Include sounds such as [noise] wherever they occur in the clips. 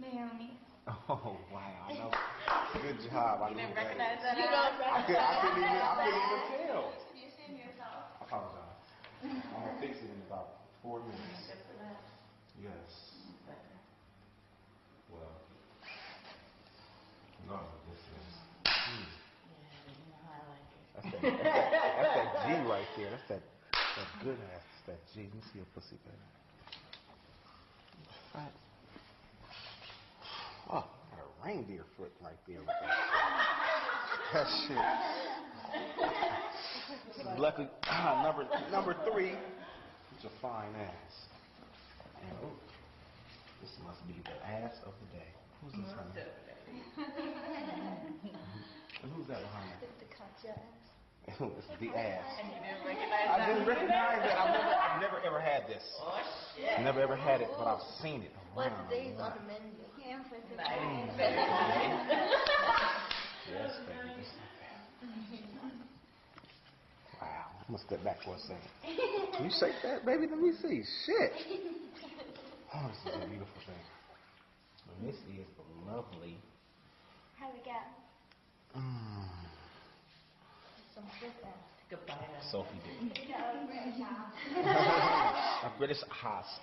Naomi. [laughs] Oh wow! [laughs] I know. Good job. I You knew didn't recognize that. that? You don't I, could, I couldn't even. I couldn't even ass? [laughs] tell. You seen yourself. I apologize. I'm gonna fix it in about four minutes. Good for that. Yes. Well. No, this is. hmm. That's that, that's, that, that's that G right there. That's that, that good ass. That G. Let me see your pussy, baby. Right. Oh, got a reindeer foot right there. that shit. Luckily, ah, [clears throat] number number three. It's a fine ass. And oh, this must be the ass of the day. Who's this honey? [laughs] And who's that behind that? The concha ass. it's the [laughs] ass. And you didn't recognize I that? didn't recognize that. I've never, I've never ever had this. Oh, shit. Never ever had it, but I've seen it. What's around today's a on the menu? Yeah, for the Mm. Nice. Yes, baby. Just like that. Wow. I'm gonna step back for a second. Can you shake that, baby? Let me see. Shit. Oh, this is a beautiful thing. And this is lovely. How we go? Mm, Some good. Goodbye. Sophie did. You know, British ass. A British house.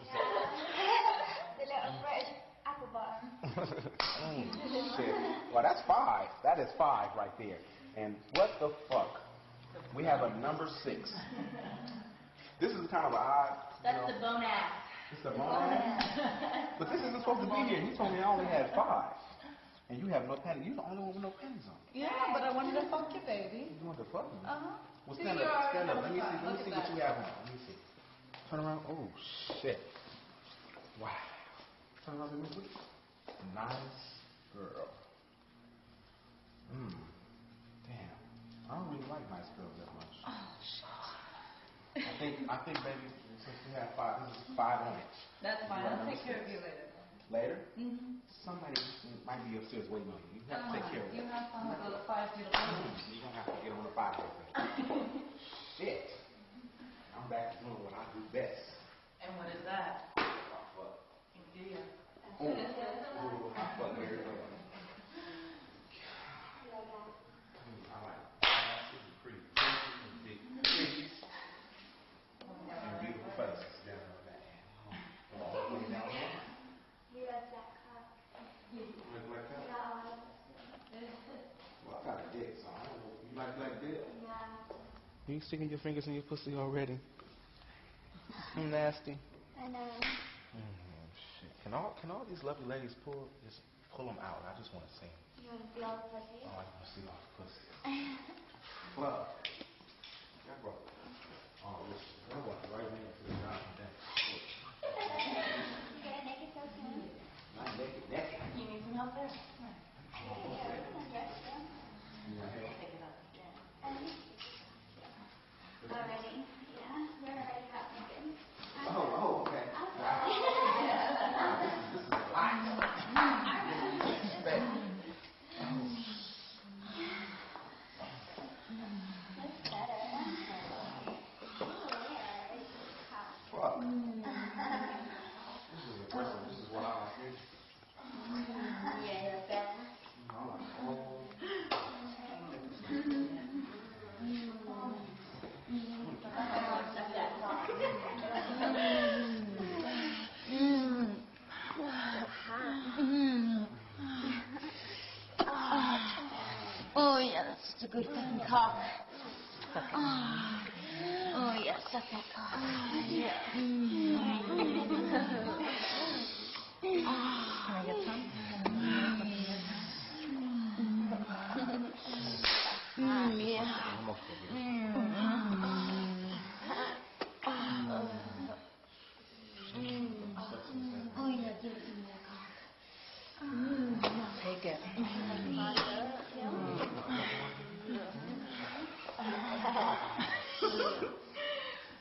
The little British apple bottom. Mm, shit. Well, that's five. That is five right there. And what the fuck? We have a number six. This is kind of an odd. That's know, the bone ass. It's the wrong But this isn't supposed to be here. You told me I only had five. And you have no panties. You're the only one with no panties on. Yeah, but I wanted to fuck you, baby. You want to fuck me? Uh-huh. Well, stand you're up. Stand up. Let me see. Let me see what you have on. Let me see. Turn around. Oh, shit. Wow. Turn around. Let me look. Nice girl. Mmm. Damn. I don't really like nice girls that much. Oh, shit. I think, I think, baby, since we have five, this is five on it. That's fine. I'll take care of you later. Later, Mm-hmm. somebody might be upstairs waiting on you. You have to take uh-huh. care of You that. have fun with those five beautiful hmm. women. You're gonna have to get on the fire. [laughs] Shit. I'm back to doing what I do best. And what is that? Fuck. Yeah. Ooh, ooh, I fuck very well. I like asses and pretty faces and big titties and beautiful faces down on that. Way down. You love that cock. Look like that. Yeah. Well, I got a dick, so I don't know. You like black dick? Yeah. You sticking your fingers in your pussy already? You [laughs] nasty. I know. Mm. Can all can all these lovely ladies pull just pull them out? I just want to see 'em. You want to see all the pussy? Oh, I want to see all the pussy. [laughs] Well, that brought oh this that brought the right to the job today. You gonna make it so soon? Not naked, naked. You need some help there? Yeah, we can dress them. You want help? Take it out. Already? Yeah, we're already hot naked. Oh, oh, okay. This is hot. Babe. That's better. Oh, yeah, it's hot. Fuck. This is the first one. This is what I like. Yeah, you're better. I like all. Oh yeah, that's a good fucking cock. Ah. Oh, oh yeah, suck that cock. Yeah. Can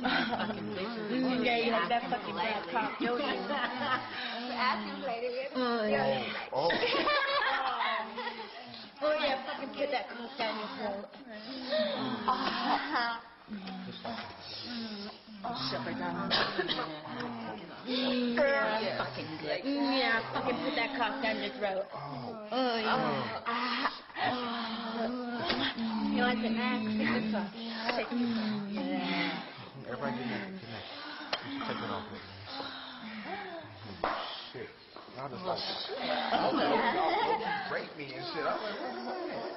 Gay like [laughs] that fucking bad cop. [laughs] [laughs] Ask you later. Oh, yeah. Oh. oh, yeah, fucking get that coke down your throat. Shove it down. Yeah, fucking good. Yeah, fucking put that cock down your throat. Oh, yeah. You want the max? Yeah. Everybody get night. Good night. You should take it off. Mm-hmm. Shit. I was like, oh, y'all break me and shit. I was like, what's that?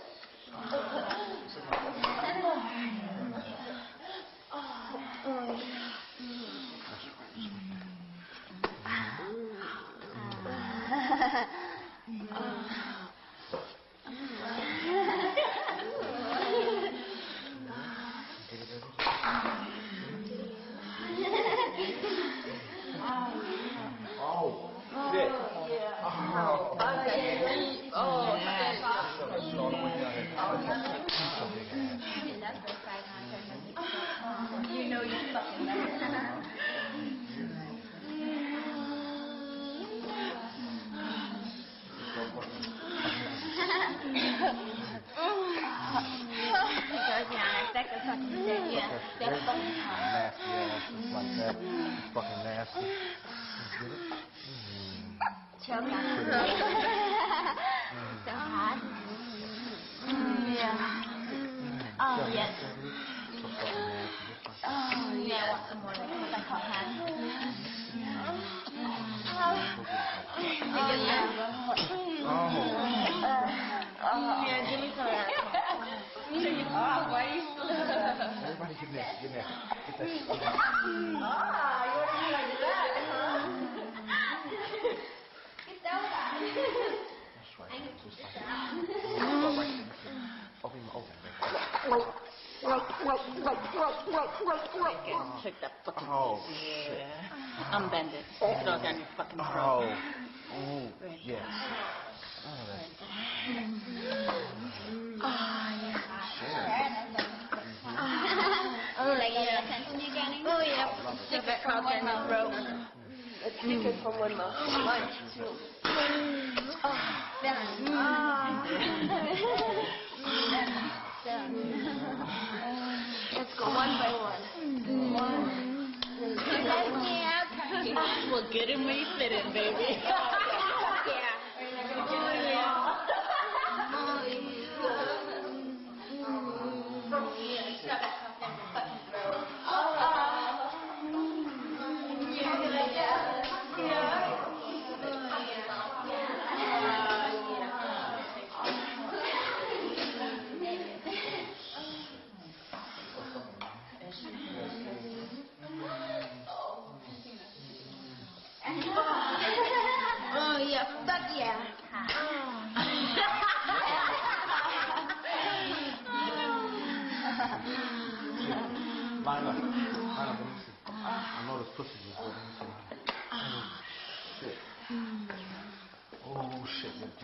Oh. mouth. Let's take it from one mouth. One, two. Oh, Let's go one by one. One. We'll get him where you fit in, baby. [laughs]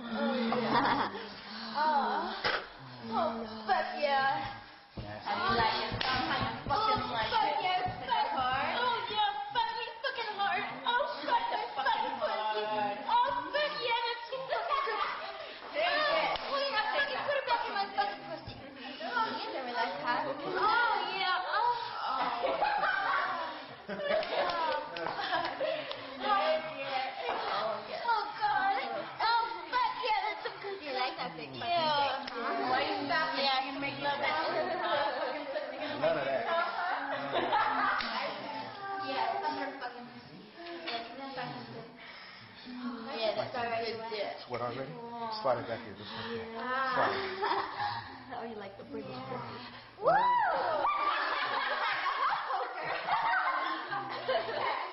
Oh, yeah. [laughs] oh. Fuck yeah. I mean, like, it's kind of fucking like Sorry, slide it back here. Just like. Slide. [laughs] Oh, you like the British Woo! [laughs] [laughs]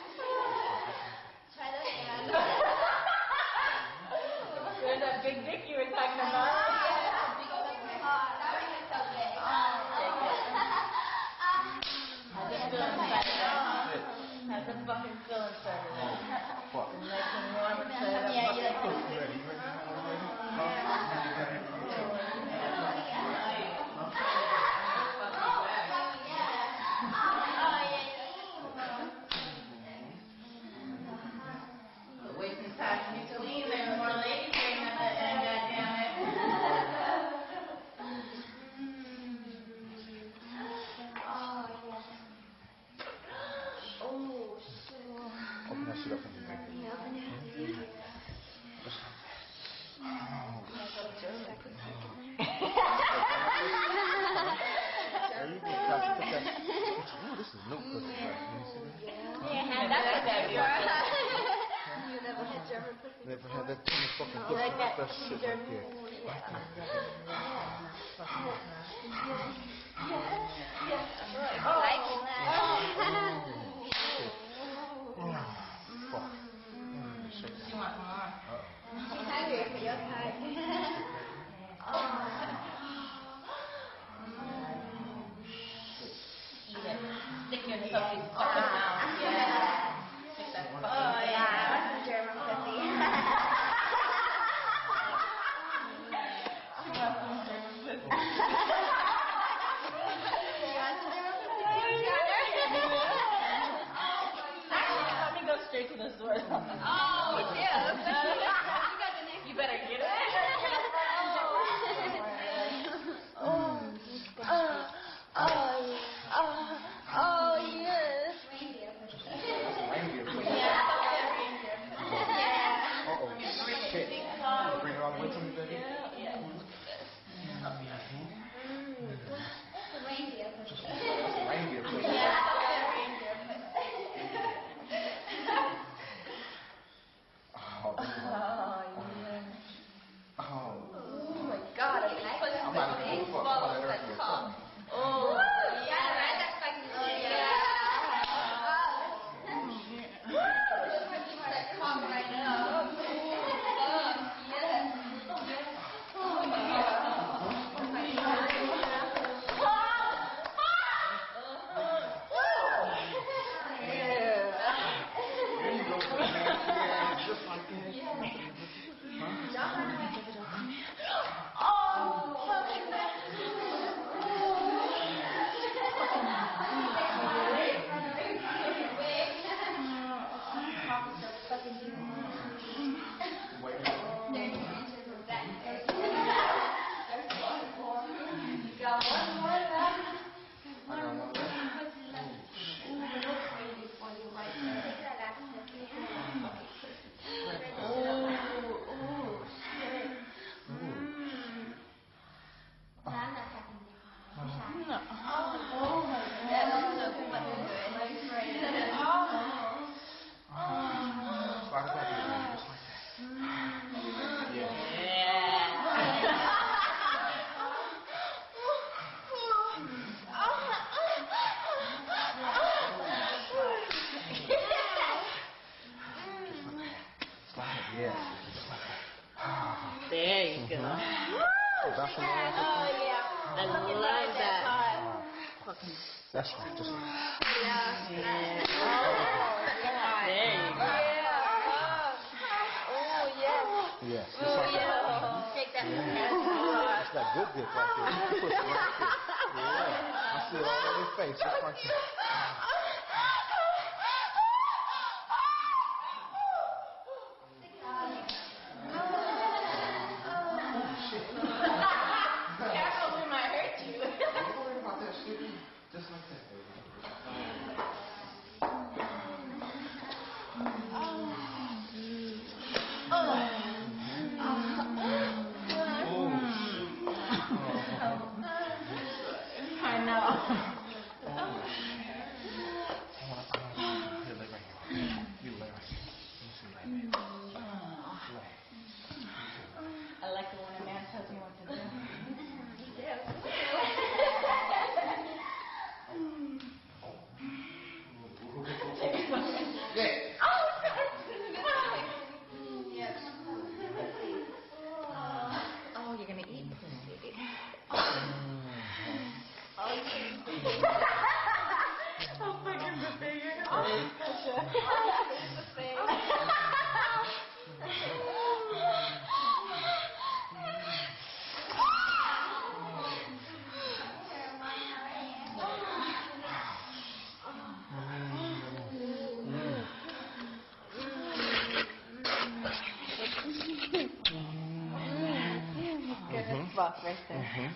right there.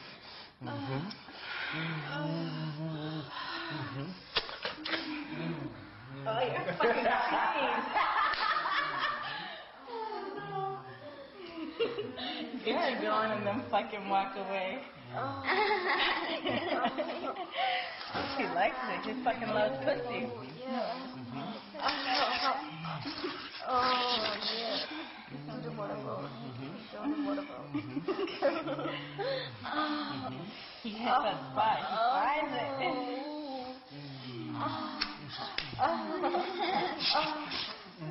Oh, you're fucking. Get you going and then fucking walk away. Oh. [laughs] She likes it. She fucking loves pussy. Oh, Hits oh. [laughs] that spot. She finds it.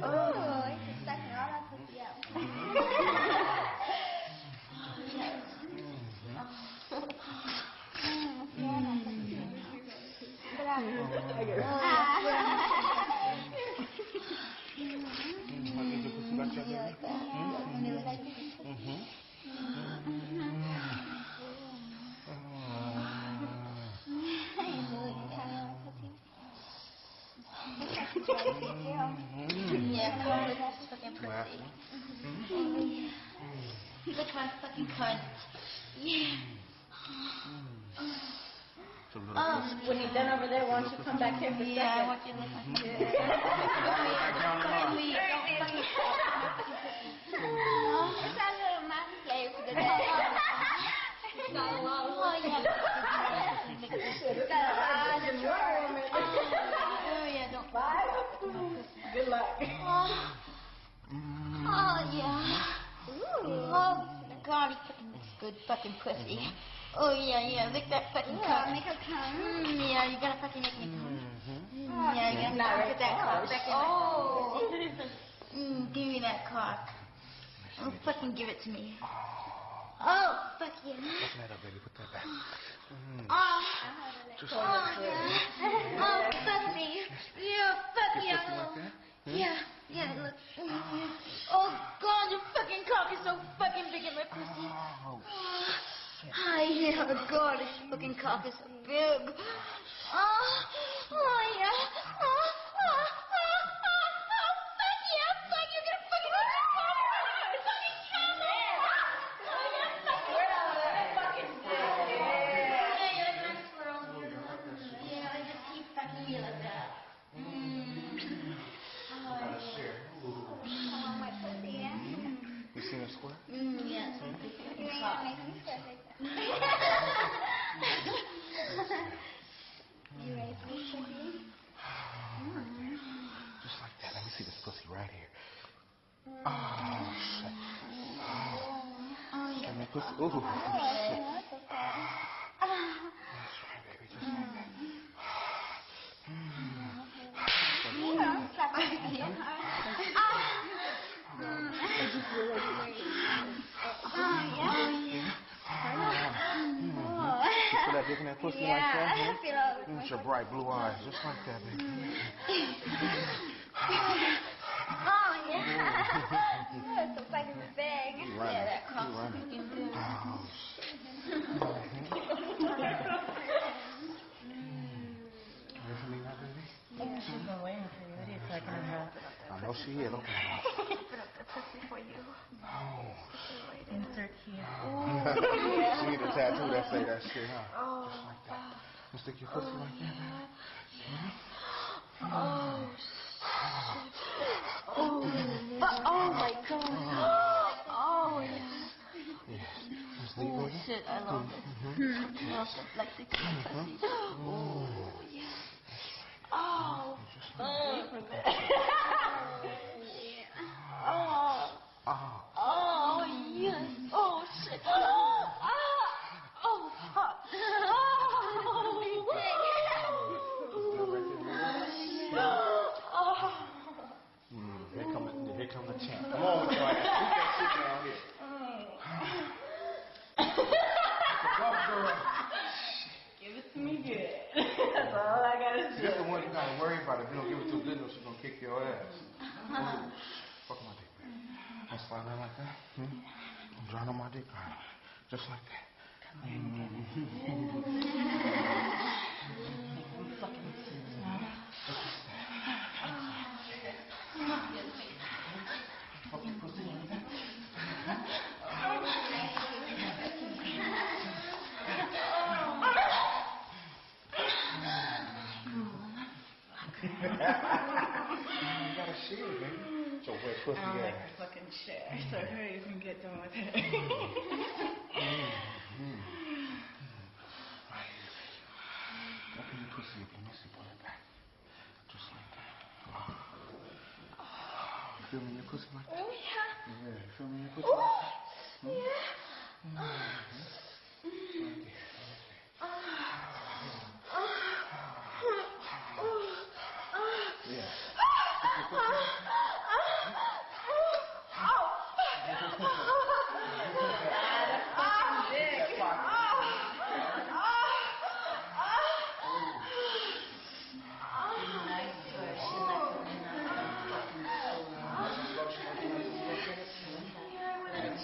Oh, it's stuck in all that pussy out. Yeah, Carl is just fucking pussy. Look my fucking cunt. Yeah. It's a little Um, When you're done over there, why don't you come back here for yeah, I seconds? want you to look my Back down the line. Please, don't fucking It's our little master slave for the day. Oh, yeah. Oh, yeah, don't. Good luck. Oh, yeah. Oh, God, he fucking looks good fucking pussy. Oh, yeah, yeah, lick that fucking cock. Make her come. Mm, yeah, you gotta fucking make me come. Mm, yeah, you gotta Not fucking get that right cock now. back in my Mm, give me that cock. Oh, fucking give it to me. Oh, fuck yeah. Open that up, baby. Put that back. Mm. Oh, Just oh, yeah. Oh, fuck me. Yeah, fuck Your yeah. like that? Hmm? Yeah, yeah, look. Ah. Oh, God, your fucking cock is so fucking big in my pussy. Oh, ah. [laughs] Oh, yeah, God, this fucking cock is so big. Oh, yeah. Oh, oh, oh, oh, oh, fuck yeah, fuck, you're gonna fucking make me come. Fucking come. Oh, yeah, fuck yeah. Yeah, you're like a nice squirrel. Yeah, I just keep fucking me like that. Mm. Oh, yeah. Oh, my pussy, yeah. You seen her squirt? Mm, yeah, so big fucking cock. You ready for this pussy? Just like that. Let me see this pussy right here. Oh, shit. Oh, yeah. Let me pussy. Ooh, shit. Oh, that's okay. That's right, baby. Just like that. Oh, slap my pussy. Oh, yeah. Oh. You feel that dick in that pussy Yeah, like that? I huh? feel all this Look at your bright blue eyes. Just like that, baby. Oh, yeah. Oh, it's so fucking big. You running. Yeah, that You mm. cock's running. fucking big. Oh, You ready for me now, baby? She's been waiting for you. What are you talking about? Uh, I know she is. Look at her. Put up the pussy for you. Oh. Insert here. [laughs] She need a tattoo that say that shit, huh? Oh, Just like that. You stick your like that, baby? Oh, oh, shit. Oh, oh my god. Oh, yeah. Yes. Oh, shit, I love it. I love it. Like the pussy. Oh, yeah. Oh, fuck. Oh. Oh. Oh, yes. Oh, shit. Oh, ah. Oh, fuck. Oh. Mm, here come the, here come the champ. Come on with your ass. Put that shit down here. Go, girl. Give it to me good. That's all I gotta See, that's the one you gotta worry about. If you don't give it to a good one, she's gonna kick your ass. Ooh, fuck my dick, baby. I slide down like that. Hmm? I'm drawing on my dick. All right. Just like that. Fuck your pussy like that. You gotta share, baby. It's your wet pussy I like ass. to fucking share, so hurry up and get done with it. Right. Open your pussy up. Let me see. Pull it back. Just like that. Oh. You feel me your pussy like that? Oh, mm. yeah. Yeah. Feel me your pussy that? Yeah. Yeah.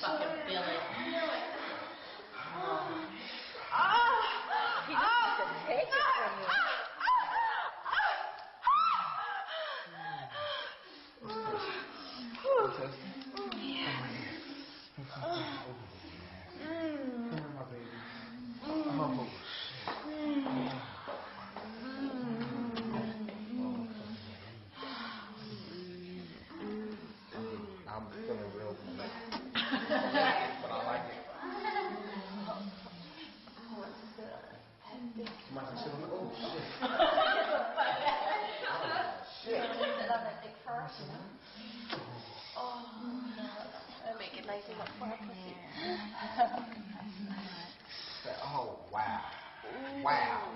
Fucking feel it. Contestant? Come right here. Come here, my baby. Oh, shit. I'm feeling real [laughs] wet. but I like it. [laughs] Somebody can sit on the, oh, shit. [laughs] Shit. Sit on that dick first, you? Oh, no. Make it nice and wet for our pussy. Oh, wow. Wow.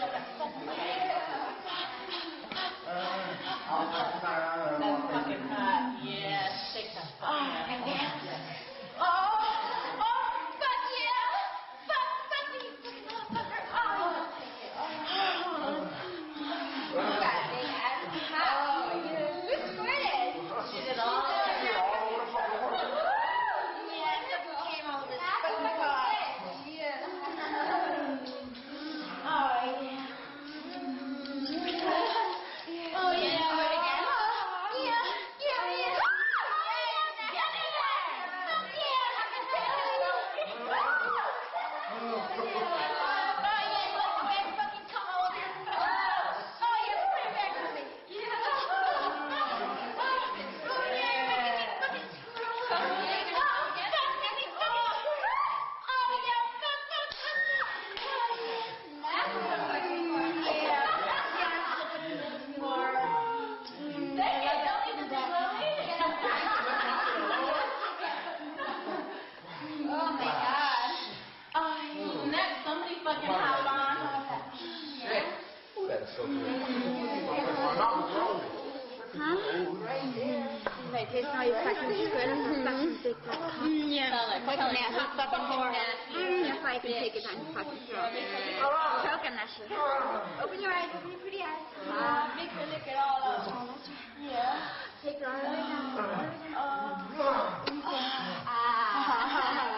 de. What's on that? Fucking whore? Can take it, I'm fucking drunk. Oh, choking that shit. Open your eyes. Open your pretty eyes. Make her [laughs] lick it all up. Yeah. Take it all the way down. [laughs]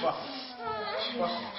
Fuck it. Fuck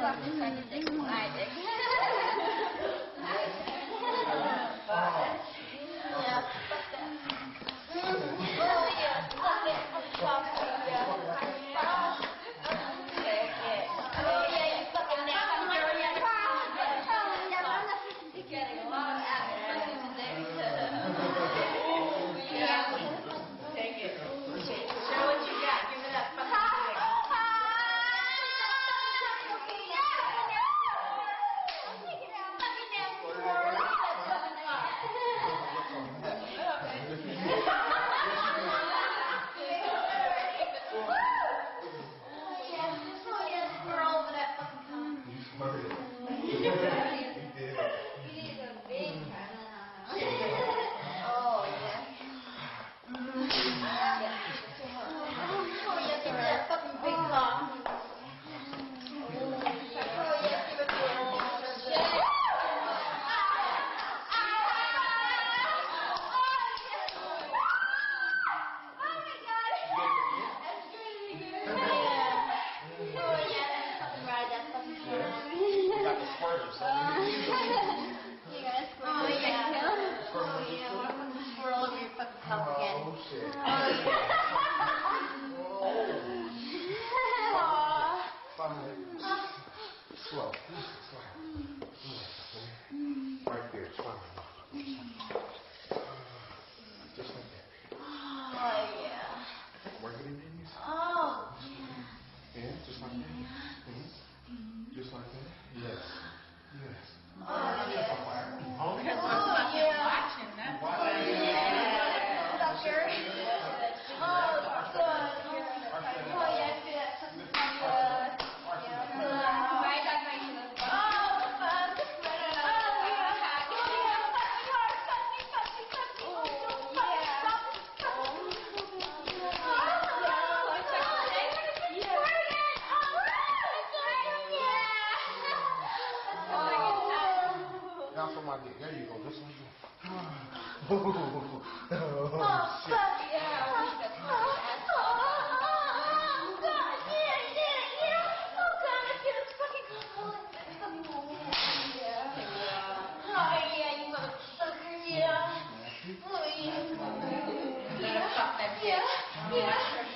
嗯。Yeah, Fuck that yeah,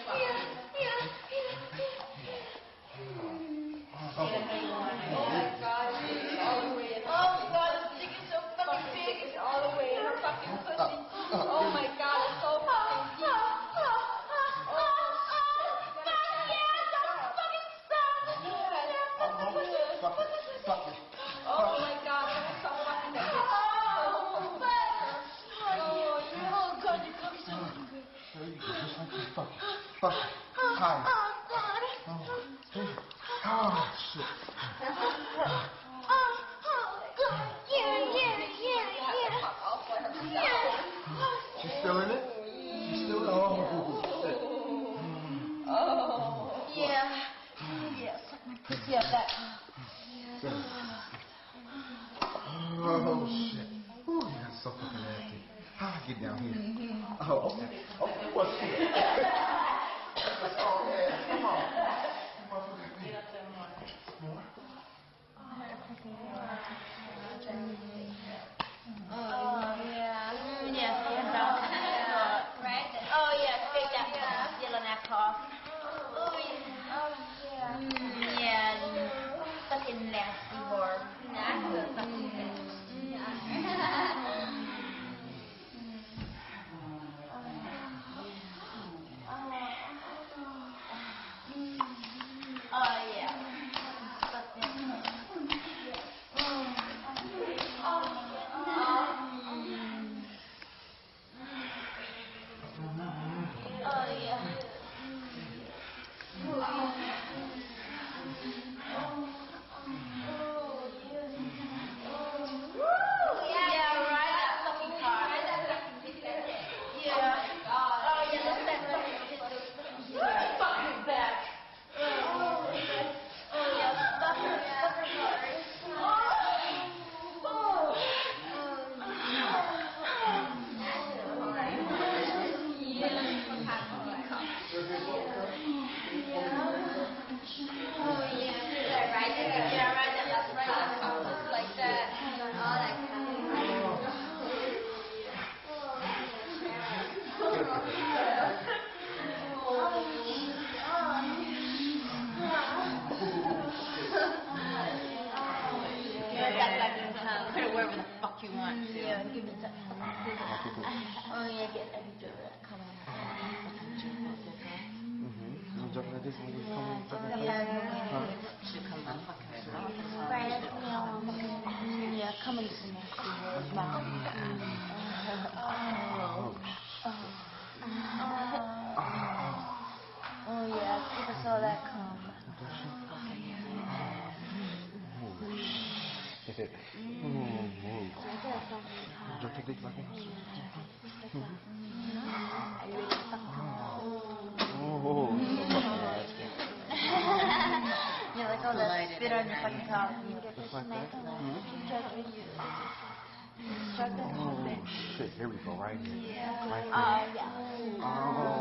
How many semesters? Oh. Oh. Oh. Oh, yeah, I saw that come. Oh, oh, Oh, You're like, oh, that spit on your fucking top. Just like that? Present. Oh, shit. Here we go, right here. Yeah. Right. Oh, yeah. Oh.